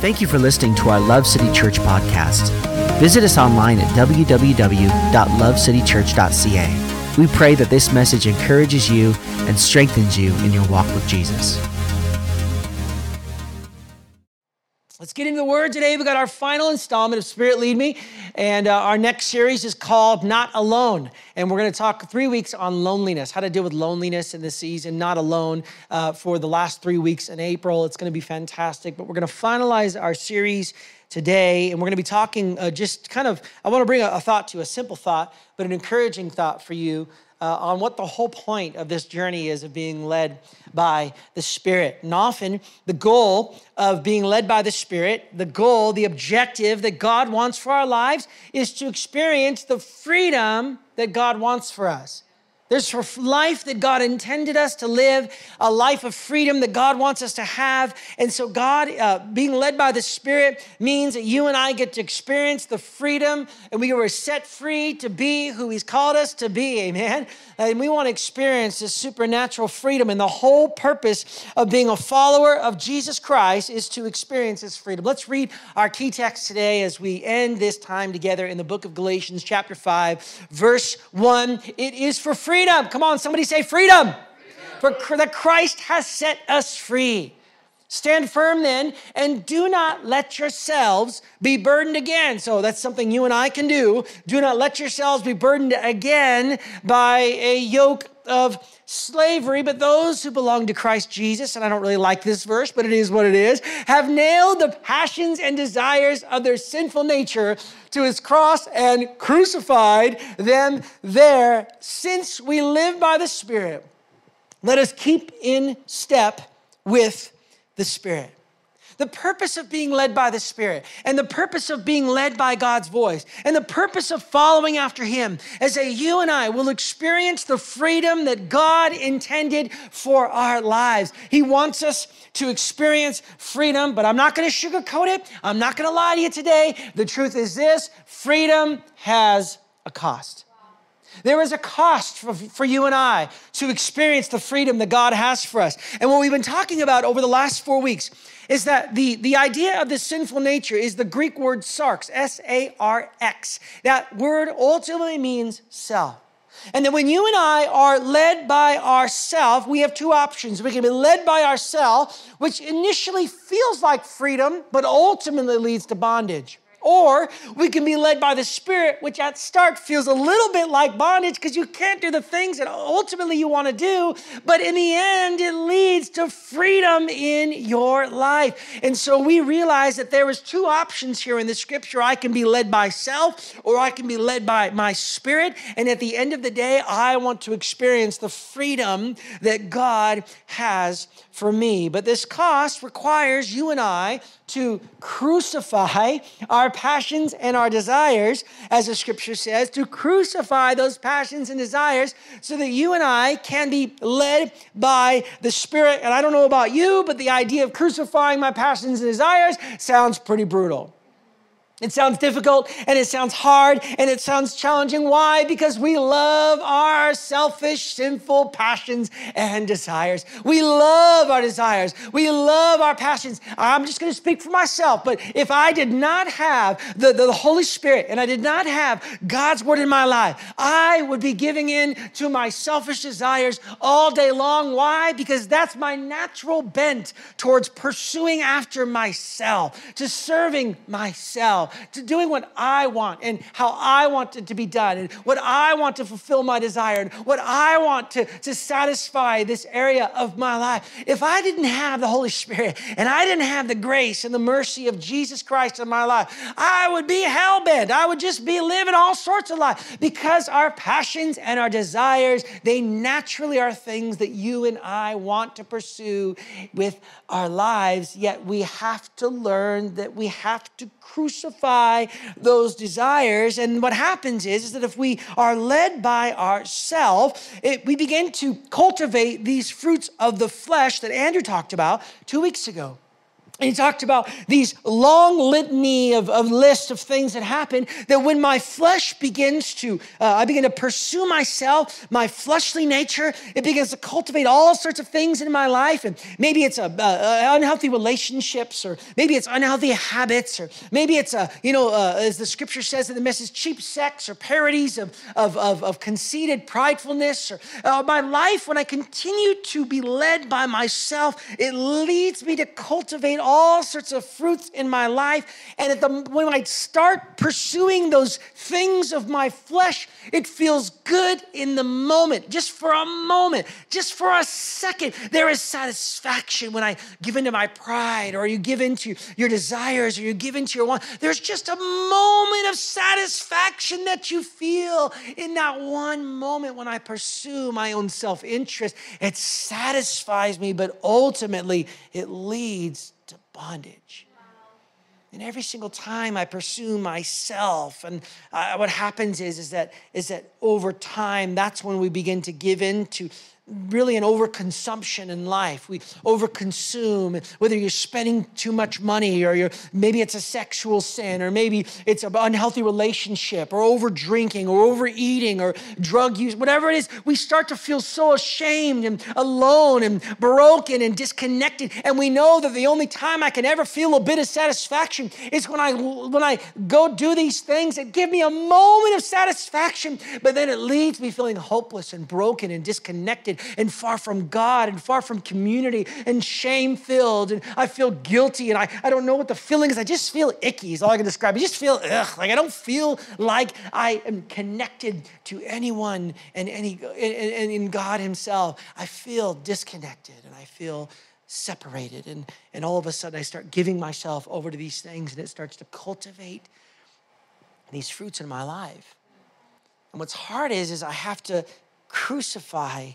Thank you for listening to our Love City Church podcast. Visit us online at www.lovecitychurch.ca. We pray that this message encourages you and strengthens you in your walk with Jesus. Let's get into the word today. We've got our final installment of Spirit Lead Me, and uh, our next series is called Not Alone. And we're going to talk three weeks on loneliness, how to deal with loneliness in this season, not alone, uh, for the last three weeks in April. It's going to be fantastic. But we're going to finalize our series today, and we're going to be talking uh, just kind of, I want to bring a, a thought to you, a simple thought, but an encouraging thought for you uh, on what the whole point of this journey is of being led by the Spirit. And often, the goal of being led by the Spirit, the goal, the objective that God wants for our lives is to experience the freedom that God wants for us. There's a life that God intended us to live, a life of freedom that God wants us to have. And so, God, uh, being led by the Spirit means that you and I get to experience the freedom and we were set free to be who He's called us to be. Amen. And we want to experience this supernatural freedom. And the whole purpose of being a follower of Jesus Christ is to experience this freedom. Let's read our key text today as we end this time together in the book of Galatians, chapter 5, verse 1. It is for freedom. Come on, somebody say freedom. freedom. For that Christ has set us free. Stand firm then, and do not let yourselves be burdened again. So that's something you and I can do. Do not let yourselves be burdened again by a yoke of slavery, but those who belong to Christ Jesus, and I don't really like this verse, but it is what it is, have nailed the passions and desires of their sinful nature to his cross and crucified them there. Since we live by the Spirit, let us keep in step with the Spirit. The purpose of being led by the Spirit and the purpose of being led by God's voice and the purpose of following after Him is that you and I will experience the freedom that God intended for our lives. He wants us to experience freedom, but I'm not gonna sugarcoat it. I'm not gonna lie to you today. The truth is this freedom has a cost. There is a cost for, for you and I to experience the freedom that God has for us. And what we've been talking about over the last four weeks is that the, the idea of the sinful nature is the Greek word sarx, S A R X. That word ultimately means self. And then when you and I are led by ourself, we have two options. We can be led by ourself, which initially feels like freedom, but ultimately leads to bondage. Or we can be led by the Spirit, which at start feels a little bit like bondage because you can't do the things that ultimately you want to do. But in the end, it leads to freedom in your life. And so we realize that there is two options here in the scripture. I can be led by self or I can be led by my spirit. And at the end of the day, I want to experience the freedom that God has for me. But this cost requires you and I to crucify our passions and our desires, as the scripture says, to crucify those passions and desires so that you and I can be led by the Spirit. And I don't know about you, but the idea of crucifying my passions and desires sounds pretty brutal. It sounds difficult and it sounds hard and it sounds challenging. Why? Because we love our selfish, sinful passions and desires. We love our desires. We love our passions. I'm just going to speak for myself, but if I did not have the, the, the Holy Spirit and I did not have God's word in my life, I would be giving in to my selfish desires all day long. Why? Because that's my natural bent towards pursuing after myself, to serving myself to doing what I want and how I want it to be done and what I want to fulfill my desire and what I want to, to satisfy this area of my life. If I didn't have the Holy Spirit and I didn't have the grace and the mercy of Jesus Christ in my life, I would be hell bent. I would just be living all sorts of life because our passions and our desires, they naturally are things that you and I want to pursue with our lives, yet we have to learn that we have to crucify those desires. And what happens is, is that if we are led by ourselves, we begin to cultivate these fruits of the flesh that Andrew talked about two weeks ago. And he talked about these long litany of, of lists of things that happen that when my flesh begins to, uh, I begin to pursue myself, my fleshly nature, it begins to cultivate all sorts of things in my life. And maybe it's a, uh, unhealthy relationships, or maybe it's unhealthy habits, or maybe it's, a, you know, uh, as the scripture says in the message, cheap sex or parodies of, of, of, of conceited pridefulness. Or uh, my life, when I continue to be led by myself, it leads me to cultivate all sorts of fruits in my life. And the, when I start pursuing those things of my flesh, it feels good in the moment, just for a moment, just for a second. There is satisfaction when I give into my pride, or you give into your desires, or you give into your want. There's just a moment of satisfaction that you feel in that one moment when I pursue my own self interest. It satisfies me, but ultimately it leads bondage. And every single time I pursue myself, and uh, what happens is, is that is that over time, that's when we begin to give in to really an overconsumption in life. We overconsume, whether you're spending too much money or you're, maybe it's a sexual sin or maybe it's an unhealthy relationship or over drinking or overeating or drug use, whatever it is, we start to feel so ashamed and alone and broken and disconnected. And we know that the only time I can ever feel a bit of satisfaction is when I, when I go do these things that give me a moment of satisfaction, but then it leaves me feeling hopeless and broken and disconnected and far from God and far from community and shame filled. And I feel guilty and I, I don't know what the feeling is. I just feel icky, is all I can describe. I just feel ugh, like I don't feel like I am connected to anyone and, any, and, in God Himself. I feel disconnected and I feel separated. And, and all of a sudden, I start giving myself over to these things and it starts to cultivate these fruits in my life. And what's hard is, is I have to crucify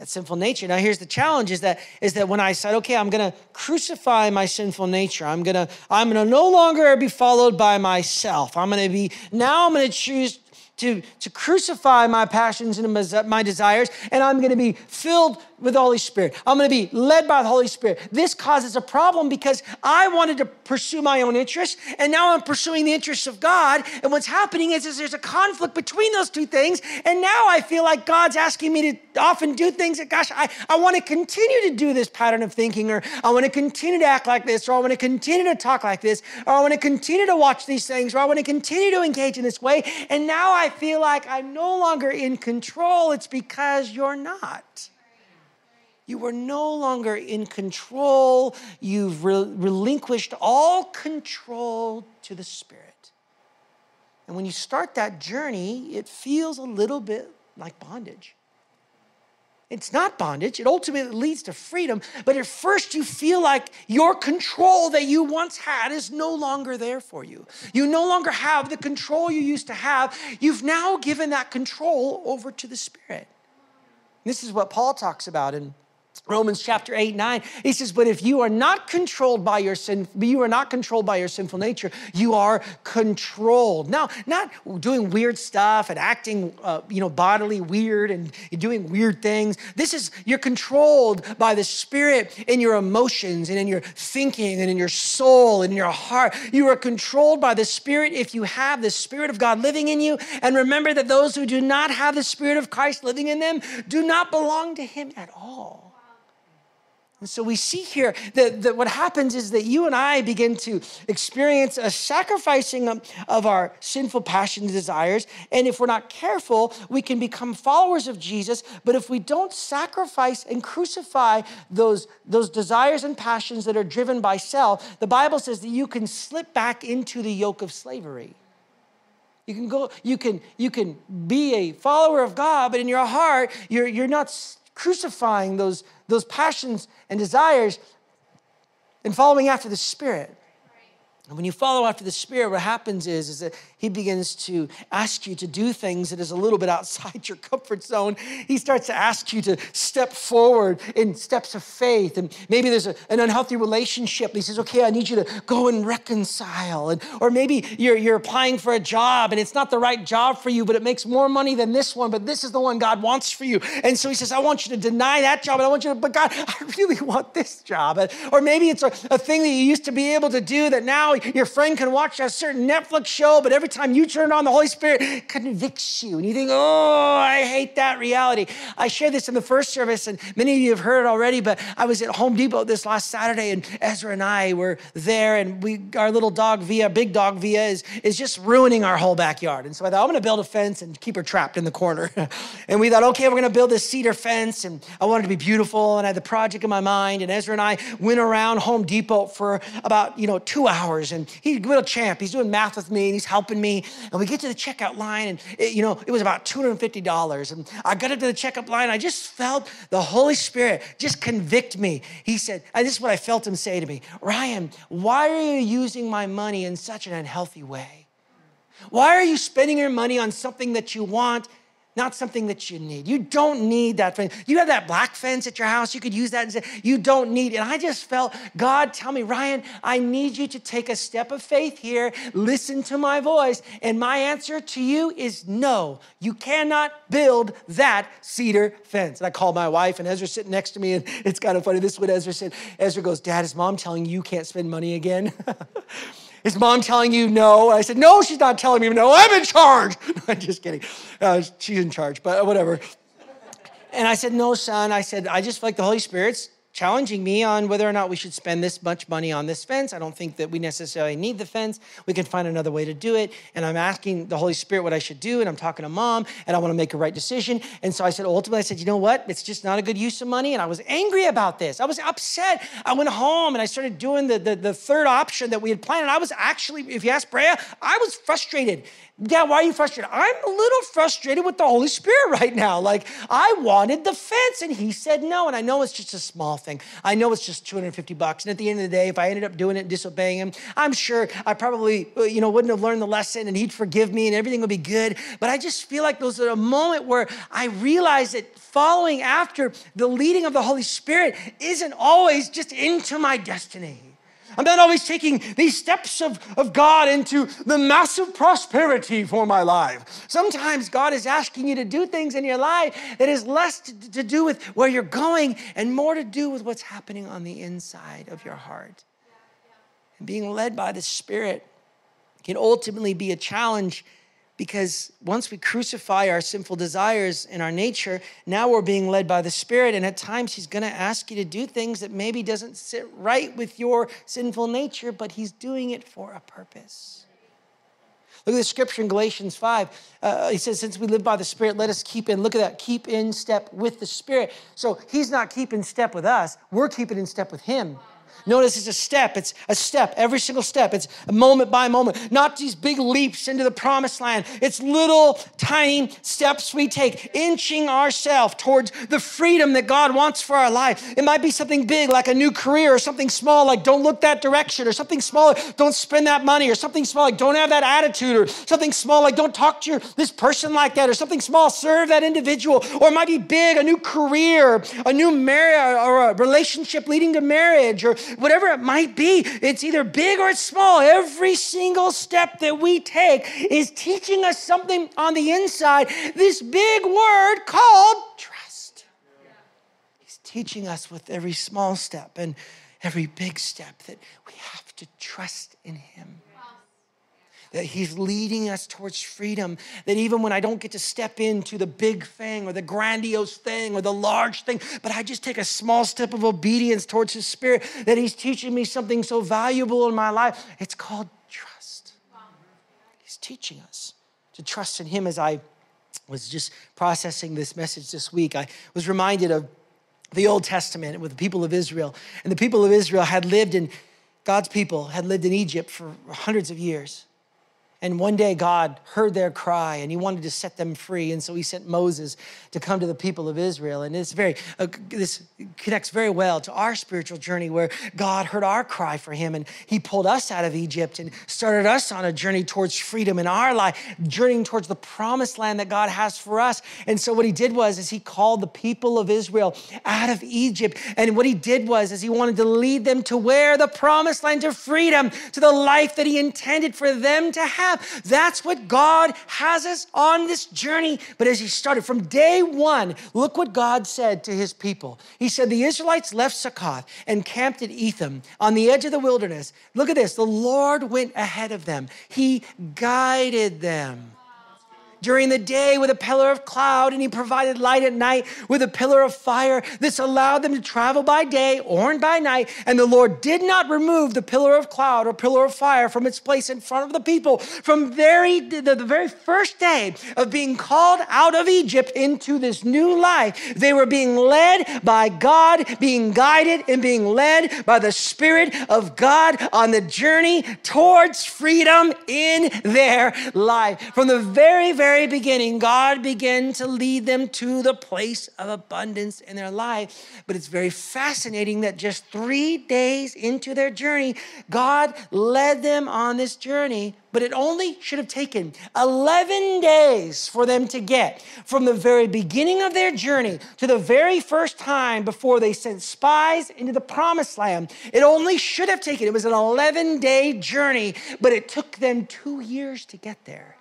that sinful nature. Now here's the challenge is that is that when I said, okay, I'm gonna crucify my sinful nature, I'm gonna, I'm gonna no longer be followed by myself. I'm gonna be, now I'm gonna choose to, to crucify my passions and my desires, and I'm gonna be filled with the Holy Spirit. I'm going to be led by the Holy Spirit. This causes a problem because I wanted to pursue my own interests, and now I'm pursuing the interests of God. And what's happening is, is there's a conflict between those two things. And now I feel like God's asking me to often do things that, gosh, I, I want to continue to do this pattern of thinking, or I want to continue to act like this, or I want to continue to talk like this, or I want to continue to watch these things, or I want to continue to engage in this way. And now I feel like I'm no longer in control. It's because you're not. You are no longer in control. You've re- relinquished all control to the Spirit. And when you start that journey, it feels a little bit like bondage. It's not bondage. It ultimately leads to freedom. But at first, you feel like your control that you once had is no longer there for you. You no longer have the control you used to have. You've now given that control over to the Spirit. This is what Paul talks about in Romans chapter 8, 9, he says, But if you are not controlled by your sin, you are not controlled by your sinful nature, you are controlled. Now, not doing weird stuff and acting, uh, you know, bodily weird and doing weird things. This is, you're controlled by the Spirit in your emotions and in your thinking and in your soul and in your heart. You are controlled by the Spirit if you have the Spirit of God living in you. And remember that those who do not have the Spirit of Christ living in them do not belong to Him at all. And so we see here that, that what happens is that you and I begin to experience a sacrificing of, of our sinful passions desires. And if we're not careful, we can become followers of Jesus. But if we don't sacrifice and crucify those, those desires and passions that are driven by self, the Bible says that you can slip back into the yoke of slavery. You can go, you can, you can be a follower of God, but in your heart, you're, you're not crucifying those, those passions and desires and following after the Spirit. And when you follow after the Spirit, what happens is, is that He begins to ask you to do things that is a little bit outside your comfort zone. He starts to ask you to step forward in steps of faith. And maybe there's a, an unhealthy relationship. He says, okay, I need you to go and reconcile. And, or maybe you're, you're applying for a job and it's not the right job for you, but it makes more money than this one, but this is the one God wants for you. And so He says, I want you to deny that job, and I want you to, but God, I really want this job. Or maybe it's a, a thing that you used to be able to do that now your friend can watch a certain Netflix show, but every time you turn on, the Holy Spirit convicts you. And you think, oh, I hate that reality. I shared this in the first service, and many of you have heard it already, but I was at Home Depot this last Saturday, and Ezra and I were there, and we our little dog Via, big dog Via, is, is just ruining our whole backyard. And so I thought, I'm gonna build a fence and keep her trapped in the corner. and we thought, okay, we're gonna build this cedar fence, and I wanted to be beautiful, and I had the project in my mind, and Ezra and I went around Home Depot for about, you know, two hours and he's a little champ. He's doing math with me and he's helping me. And we get to the checkout line and, it, you know, it was about $250. And I got up to the checkout line. I just felt the Holy Spirit just convict me. He said, and this is what I felt him say to me Ryan, why are you using my money in such an unhealthy way? Why are you spending your money on something that you want not something that you need. You don't need that fence. You have that black fence at your house. You could use that and say, you don't need it. And I just felt God tell me, Ryan, I need you to take a step of faith here. Listen to my voice. And my answer to you is no. You cannot build that cedar fence. And I called my wife, and Ezra's sitting next to me, and it's kind of funny. This is what Ezra said. Ezra goes, Dad, is mom telling you you can't spend money again? Is mom telling you no? I said, No, she's not telling me no. I'm in charge. I'm just kidding. Uh, she's in charge, but whatever. And I said, No, son. I said, I just feel like the Holy Spirit's challenging me on whether or not we should spend this much money on this fence. I don't think that we necessarily need the fence. We can find another way to do it. And I'm asking the Holy Spirit what I should do. And I'm talking to mom and I want to make a right decision. And so I said, ultimately, I said, you know what? It's just not a good use of money. And I was angry about this. I was upset. I went home and I started doing the, the, the third option that we had planned. And I was actually, if you ask Brea, I was frustrated. Yeah, why are you frustrated? I'm a little frustrated with the Holy Spirit right now. Like, I wanted the fence and he said no. And I know it's just a small thing. I know it's just 250 bucks. And at the end of the day, if I ended up doing it and disobeying him, I'm sure I probably, uh, you know, wouldn't have learned the lesson and he'd forgive me and everything would be good. But I just feel like those are a moment where I realize that following after the leading of the Holy Spirit isn't always just into my destiny. I'm not always taking these steps of, of God into the massive prosperity for my life. Sometimes God is asking you to do things in your life that is less to, to do with where you're going and more to do with what's happening on the inside of your heart. And being led by the Spirit can ultimately be a challenge because once we crucify our sinful desires and our nature now we're being led by the spirit and at times he's going to ask you to do things that maybe doesn't sit right with your sinful nature but he's doing it for a purpose. Look at the scripture in galatians 5 uh, he says since we live by the spirit let us keep in look at that keep in step with the spirit. So he's not keeping step with us we're keeping in step with him Notice it's a step. It's a step, every single step. It's moment by moment, not these big leaps into the promised land. It's little tiny steps we take, inching ourselves towards the freedom that God wants for our life. It might be something big like a new career, or something small like don't look that direction, or something small like don't spend that money, or something small like don't have that attitude, or something small like don't talk to your, this person like that, or something small, serve that individual, or it might be big, a new career, a new marriage, or a relationship leading to marriage, or whatever it might be, it's either big or it's small. Every single step that we take is teaching us something on the inside. This big word called trust. He's teaching us with every small step and every big step that we have to trust in Him that He's leading us towards freedom. That even when I don't get to step into the big thing or the grandiose thing or the large thing, but I just take a small step of obedience towards His Spirit, that He's teaching me something so valuable in my life. It's called trust. He's teaching us to trust in Him as I was just processing this message this week. I was reminded of the Old Testament with the people of Israel. And the people of Israel had lived in, God's people had lived in Egypt for hundreds of years. And one day God heard their cry and he wanted to set them free. And so he sent Moses to come to the people of Israel. And it's very, uh, this connects very well to our spiritual journey where God heard our cry for him and he pulled us out of Egypt and started us on a journey towards freedom in our life, journeying towards the promised land that God has for us. And so what he did was is he called the people of Israel out of Egypt. And what he did was is he wanted to lead them to where the promised land to freedom, to the life that he intended for them to have have. That's what God has us on this journey. But as he started from day one, look what God said to his people. He said, The Israelites left Succoth and camped at Etham on the edge of the wilderness. Look at this. The Lord went ahead of them, He guided them during the day with a pillar of cloud, and he provided light at night with a pillar of fire. This allowed them to travel by day or by night. And the Lord did not remove the pillar of cloud or pillar of fire from its place in front of the people. From very the, the very first day of being called out of Egypt into this new life, they were being led by God, being guided and being led by the Spirit of God on the journey towards freedom in their life. From the very, very very beginning, God began to lead them to the place of abundance in their life. But it's very fascinating that just three days into their journey, God led them on this journey. But it only should have taken 11 days for them to get from the very beginning of their journey to the very first time before they sent spies into the promised land. It only should have taken, it was an 11 day journey, but it took them two years to get there.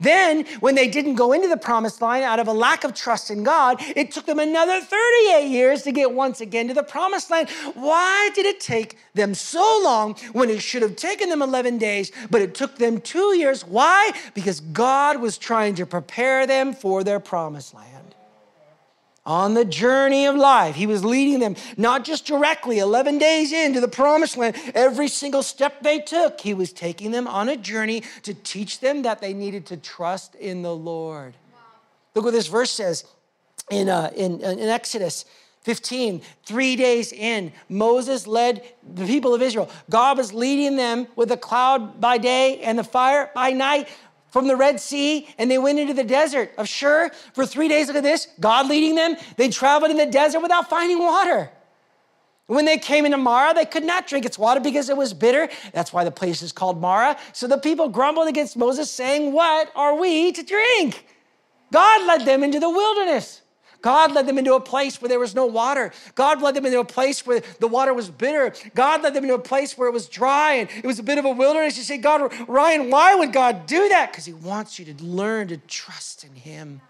Then, when they didn't go into the promised land out of a lack of trust in God, it took them another 38 years to get once again to the promised land. Why did it take them so long when it should have taken them 11 days, but it took them two years? Why? Because God was trying to prepare them for their promised land on the journey of life. He was leading them not just directly 11 days into the promised land, every single step they took, he was taking them on a journey to teach them that they needed to trust in the Lord. Look what this verse says in, uh, in, in Exodus. 15, three days in, Moses led the people of Israel. God was leading them with a cloud by day and the fire by night from the Red Sea and they went into the desert of Shur for three days. Look at this God leading them. They traveled in the desert without finding water. When they came into Marah, they could not drink its water because it was bitter. That's why the place is called Marah. So the people grumbled against Moses, saying, What are we to drink? God led them into the wilderness. God led them into a place where there was no water. God led them into a place where the water was bitter. God led them into a place where it was dry and it was a bit of a wilderness. You say, God, Ryan, why would God do that? Because He wants you to learn to trust in Him.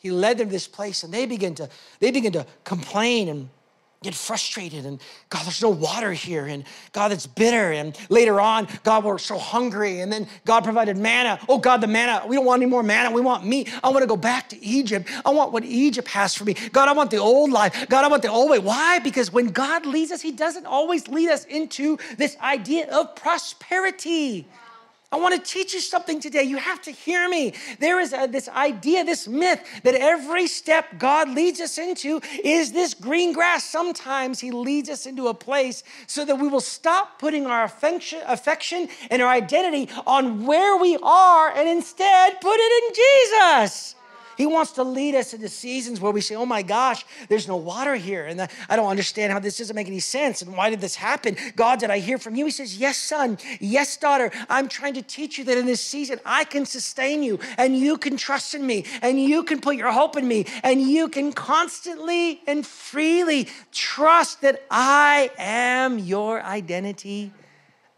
He led them to this place and they begin to, they begin to complain and get frustrated and God, there's no water here, and God, it's bitter. And later on, God, we're so hungry. And then God provided manna. Oh, God, the manna, we don't want any more manna. We want meat. I want to go back to Egypt. I want what Egypt has for me. God, I want the old life. God, I want the old way. Why? Because when God leads us, He doesn't always lead us into this idea of prosperity. I want to teach you something today. You have to hear me. There is a, this idea, this myth that every step God leads us into is this green grass. Sometimes He leads us into a place so that we will stop putting our affection, affection and our identity on where we are and instead put it in Jesus. He wants to lead us into seasons where we say, oh my gosh, there's no water here. And I don't understand how this doesn't make any sense. And why did this happen? God, did I hear from you? He says, yes, son. Yes, daughter. I'm trying to teach you that in this season, I can sustain you and you can trust in me and you can put your hope in me and you can constantly and freely trust that I am your identity.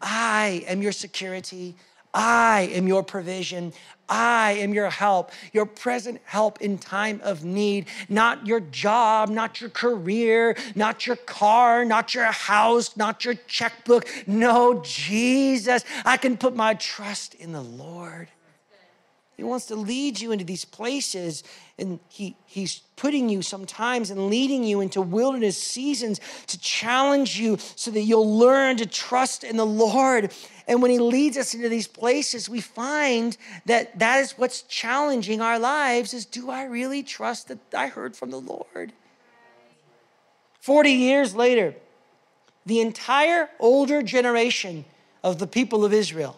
I am your security. I am your provision. I am your help, your present help in time of need, not your job, not your career, not your car, not your house, not your checkbook. No, Jesus, I can put my trust in the Lord. He wants to lead you into these places, and he, He's putting you sometimes and leading you into wilderness seasons to challenge you so that you'll learn to trust in the Lord. And when He leads us into these places, we find that that is what's challenging our lives is do I really trust that I heard from the Lord? 40 years later, the entire older generation of the people of Israel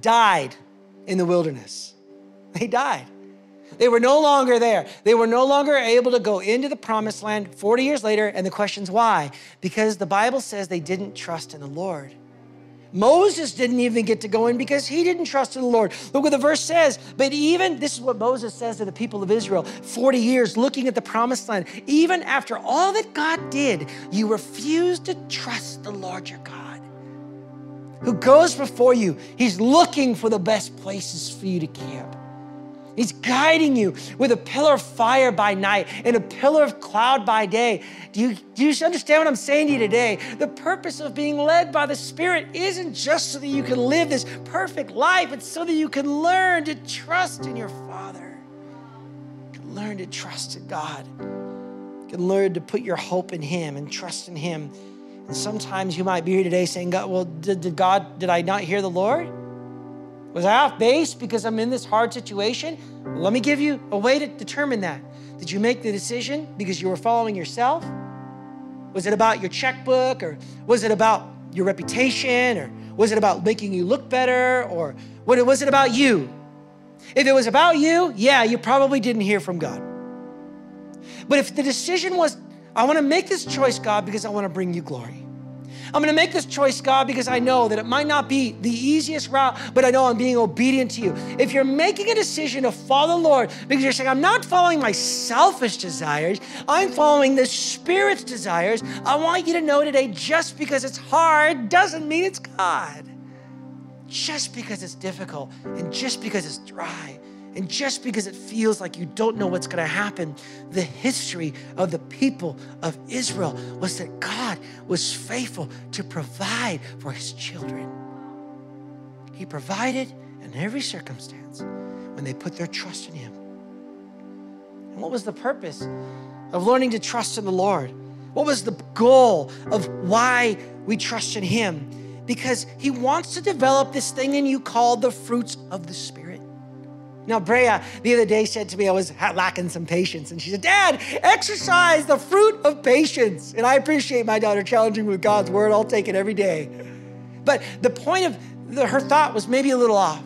died in the wilderness. They died. They were no longer there. They were no longer able to go into the promised land 40 years later. And the question's why? Because the Bible says they didn't trust in the Lord. Moses didn't even get to go in because he didn't trust in the Lord. Look what the verse says. But even, this is what Moses says to the people of Israel 40 years looking at the promised land. Even after all that God did, you refused to trust the Lord your God, who goes before you. He's looking for the best places for you to camp. He's guiding you with a pillar of fire by night and a pillar of cloud by day. Do you, do you understand what I'm saying to you today? The purpose of being led by the Spirit isn't just so that you can live this perfect life, it's so that you can learn to trust in your Father. You can learn to trust in God. You can learn to put your hope in Him and trust in Him. And sometimes you might be here today saying, God, well, did, did God, did I not hear the Lord? Was I off base because I'm in this hard situation? Let me give you a way to determine that. Did you make the decision because you were following yourself? Was it about your checkbook or was it about your reputation or was it about making you look better or what was it about you? If it was about you, yeah, you probably didn't hear from God. But if the decision was, I want to make this choice, God, because I want to bring you glory. I'm going to make this choice, God, because I know that it might not be the easiest route, but I know I'm being obedient to you. If you're making a decision to follow the Lord because you're saying, I'm not following my selfish desires, I'm following the Spirit's desires, I want you to know today just because it's hard doesn't mean it's God. Just because it's difficult and just because it's dry and just because it feels like you don't know what's going to happen, the history of the people of Israel was that God was faithful to provide for his children. He provided in every circumstance when they put their trust in him. And what was the purpose of learning to trust in the Lord? What was the goal of why we trust in him? Because he wants to develop this thing in you called the fruits of the Spirit. Now, Brea the other day said to me I was lacking some patience, and she said, Dad, exercise the fruit of patience. And I appreciate my daughter challenging me with God's word. I'll take it every day. But the point of the, her thought was maybe a little off.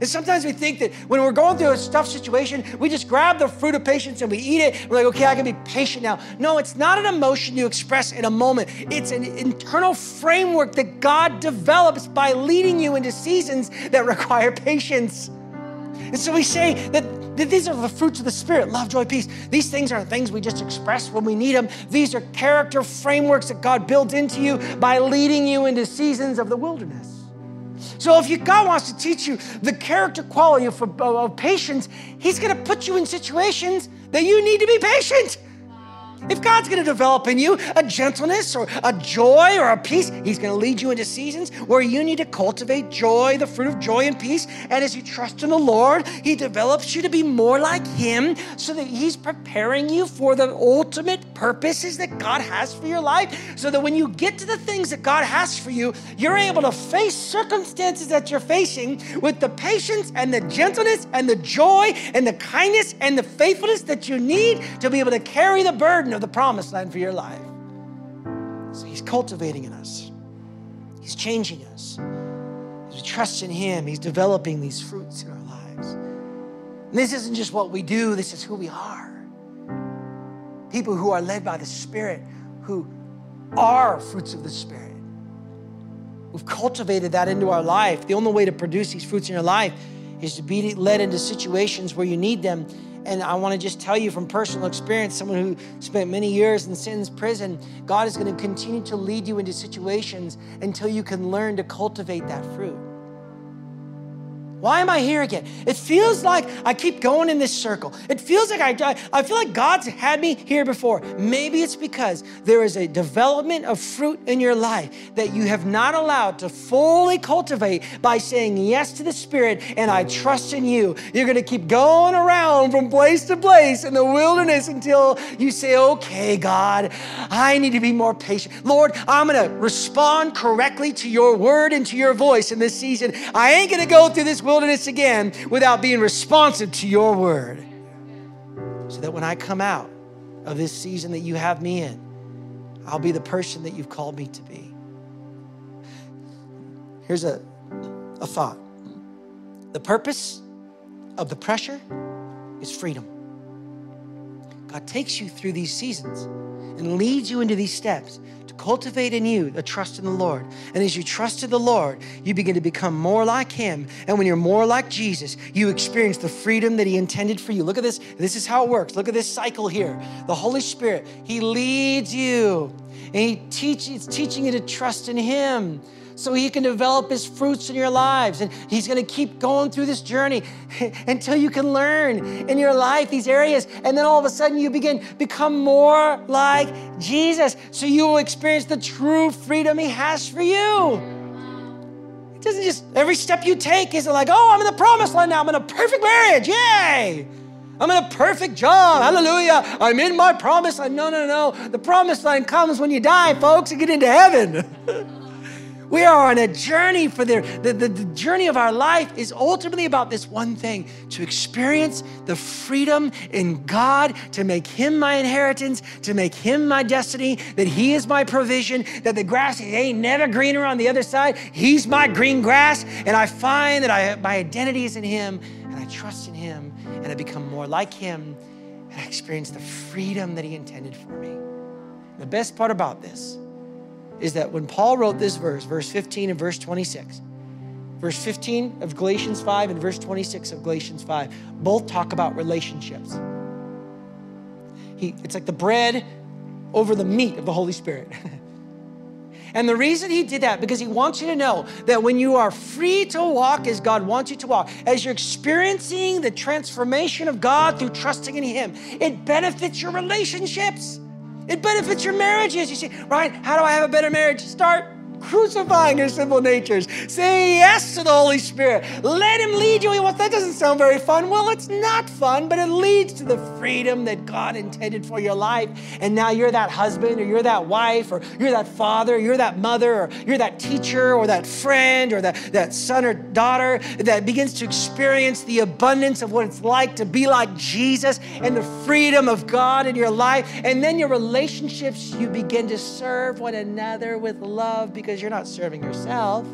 And sometimes we think that when we're going through a tough situation, we just grab the fruit of patience and we eat it. We're like, okay, I can be patient now. No, it's not an emotion you express in a moment. It's an internal framework that God develops by leading you into seasons that require patience. And so we say that, that these are the fruits of the Spirit love, joy, peace. These things aren't things we just express when we need them. These are character frameworks that God builds into you by leading you into seasons of the wilderness. So if you, God wants to teach you the character quality of, of patience, He's going to put you in situations that you need to be patient. If God's going to develop in you a gentleness or a joy or a peace, He's going to lead you into seasons where you need to cultivate joy, the fruit of joy and peace. And as you trust in the Lord, He develops you to be more like Him so that He's preparing you for the ultimate purposes that God has for your life. So that when you get to the things that God has for you, you're able to face circumstances that you're facing with the patience and the gentleness and the joy and the kindness and the faithfulness that you need to be able to carry the burden of the promised land for your life. So He's cultivating in us, He's changing us. As we trust in Him, He's developing these fruits in our lives. And this isn't just what we do, this is who we are. People who are led by the Spirit, who are fruits of the Spirit. We've cultivated that into our life. The only way to produce these fruits in your life is to be led into situations where you need them and I want to just tell you from personal experience, someone who spent many years in sin's prison, God is going to continue to lead you into situations until you can learn to cultivate that fruit. Why am I here again? It feels like I keep going in this circle. It feels like I, I feel like God's had me here before. Maybe it's because there is a development of fruit in your life that you have not allowed to fully cultivate by saying yes to the Spirit and I trust in you. You're going to keep going around from place to place in the wilderness until you say, okay, God, I need to be more patient. Lord, I'm going to respond correctly to your word and to your voice in this season. I ain't going to go through this wilderness again without being responsive to your word. So that when I come out of this season that you have me in, I'll be the person that you've called me to be. Here's a, a thought The purpose of the pressure is freedom. God takes you through these seasons and leads you into these steps cultivate in you a trust in the Lord. And as you trust in the Lord, you begin to become more like Him. And when you're more like Jesus, you experience the freedom that He intended for you. Look at this. This is how it works. Look at this cycle here. The Holy Spirit, He leads you and He teaches, teaching you to trust in Him so he can develop his fruits in your lives. And he's going to keep going through this journey until you can learn in your life these areas. And then all of a sudden you begin become more like Jesus. So you will experience the true freedom he has for you. It doesn't just every step you take isn't like, oh, I'm in the promised land now. I'm in a perfect marriage. Yay! I'm in a perfect job. Hallelujah. I'm in my promised land. No, no, no. The promised land comes when you die, folks, and get into heaven. We are on a journey for the, the, the, the, journey of our life is ultimately about this one thing to experience the freedom in God, to make Him my inheritance, to make Him my destiny, that He is my provision, that the grass ain't never greener on the other side. He's my green grass, and I find that I, my identity is in Him, and I trust in Him, and I become more like Him, and I experience the freedom that He intended for me. The best part about this is that when Paul wrote this verse, verse 15 and verse 26, verse 15 of Galatians 5 and verse 26 of Galatians 5, both talk about relationships. He, it's like the bread over the meat of the Holy Spirit. and the reason he did that, because he wants you to know that when you are free to walk as God wants you to walk, as you're experiencing the transformation of God through trusting in Him, it benefits your relationships. It benefits your marriages. You see, Ryan, How do I have a better marriage? Start crucifying your sinful natures. Say yes to the Holy Spirit. Let Him lead you. Well, that doesn't sound very fun. Well, it's not fun, but it leads to the freedom that God intended for your life. And now you're that husband, or you're that wife, or you're that father, or you're that mother, or you're that teacher, or that friend, or that, that son or daughter that begins to experience the abundance of what it's like to be like Jesus and the freedom of God in your life. And then your relationships, you begin to serve one another with love because because you're not serving yourself,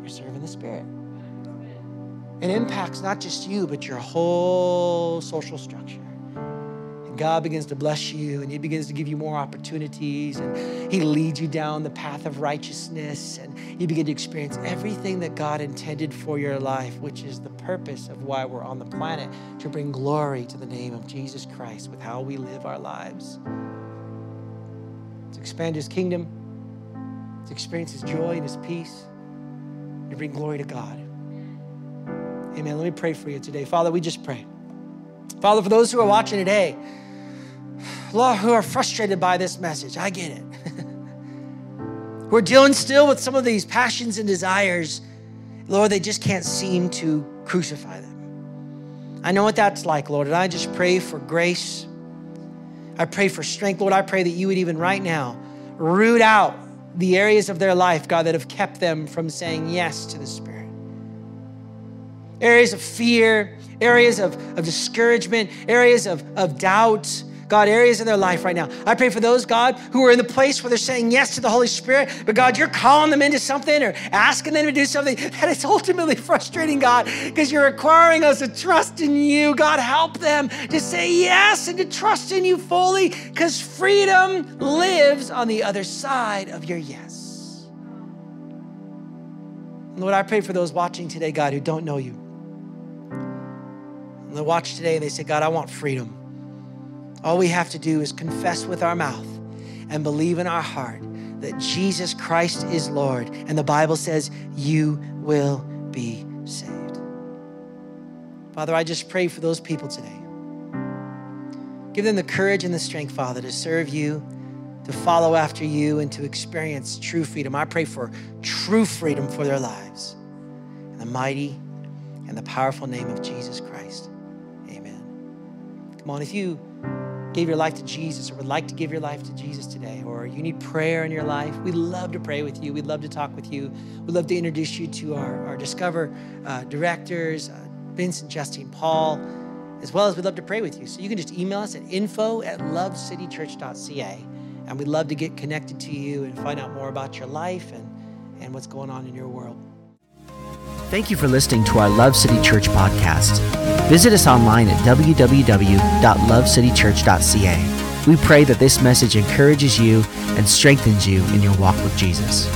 you're serving the Spirit. It impacts not just you, but your whole social structure. And God begins to bless you and He begins to give you more opportunities and He leads you down the path of righteousness and you begin to experience everything that God intended for your life, which is the purpose of why we're on the planet to bring glory to the name of Jesus Christ with how we live our lives. To expand His kingdom to experience His joy and His peace, to bring glory to God. Amen. Let me pray for you today. Father, we just pray. Father, for those who are watching today, Lord, who are frustrated by this message, I get it. We're dealing still with some of these passions and desires. Lord, they just can't seem to crucify them. I know what that's like, Lord, and I just pray for grace. I pray for strength, Lord. I pray that you would even right now root out the areas of their life, God, that have kept them from saying yes to the Spirit. Areas of fear, areas of, of discouragement, areas of, of doubt, God, areas in their life right now. I pray for those, God, who are in the place where they're saying yes to the Holy Spirit, but God, you're calling them into something or asking them to do something that is ultimately frustrating, God, because you're requiring us to trust in you. God, help them to say yes and to trust in you fully, because freedom lives on the other side of your yes. Lord, I pray for those watching today, God, who don't know you. And they watch today and they say, God, I want freedom. All we have to do is confess with our mouth and believe in our heart that Jesus Christ is Lord. And the Bible says, You will be saved. Father, I just pray for those people today. Give them the courage and the strength, Father, to serve you, to follow after you, and to experience true freedom. I pray for true freedom for their lives. In the mighty and the powerful name of Jesus Christ. Amen. Come on, if you gave your life to Jesus or would like to give your life to Jesus today, or you need prayer in your life, we'd love to pray with you. We'd love to talk with you. We'd love to introduce you to our, our Discover uh, directors, uh, and Justine Paul, as well as we'd love to pray with you. So you can just email us at info at lovecitychurch.ca, and we'd love to get connected to you and find out more about your life and, and what's going on in your world. Thank you for listening to our Love City Church podcast. Visit us online at www.lovecitychurch.ca. We pray that this message encourages you and strengthens you in your walk with Jesus.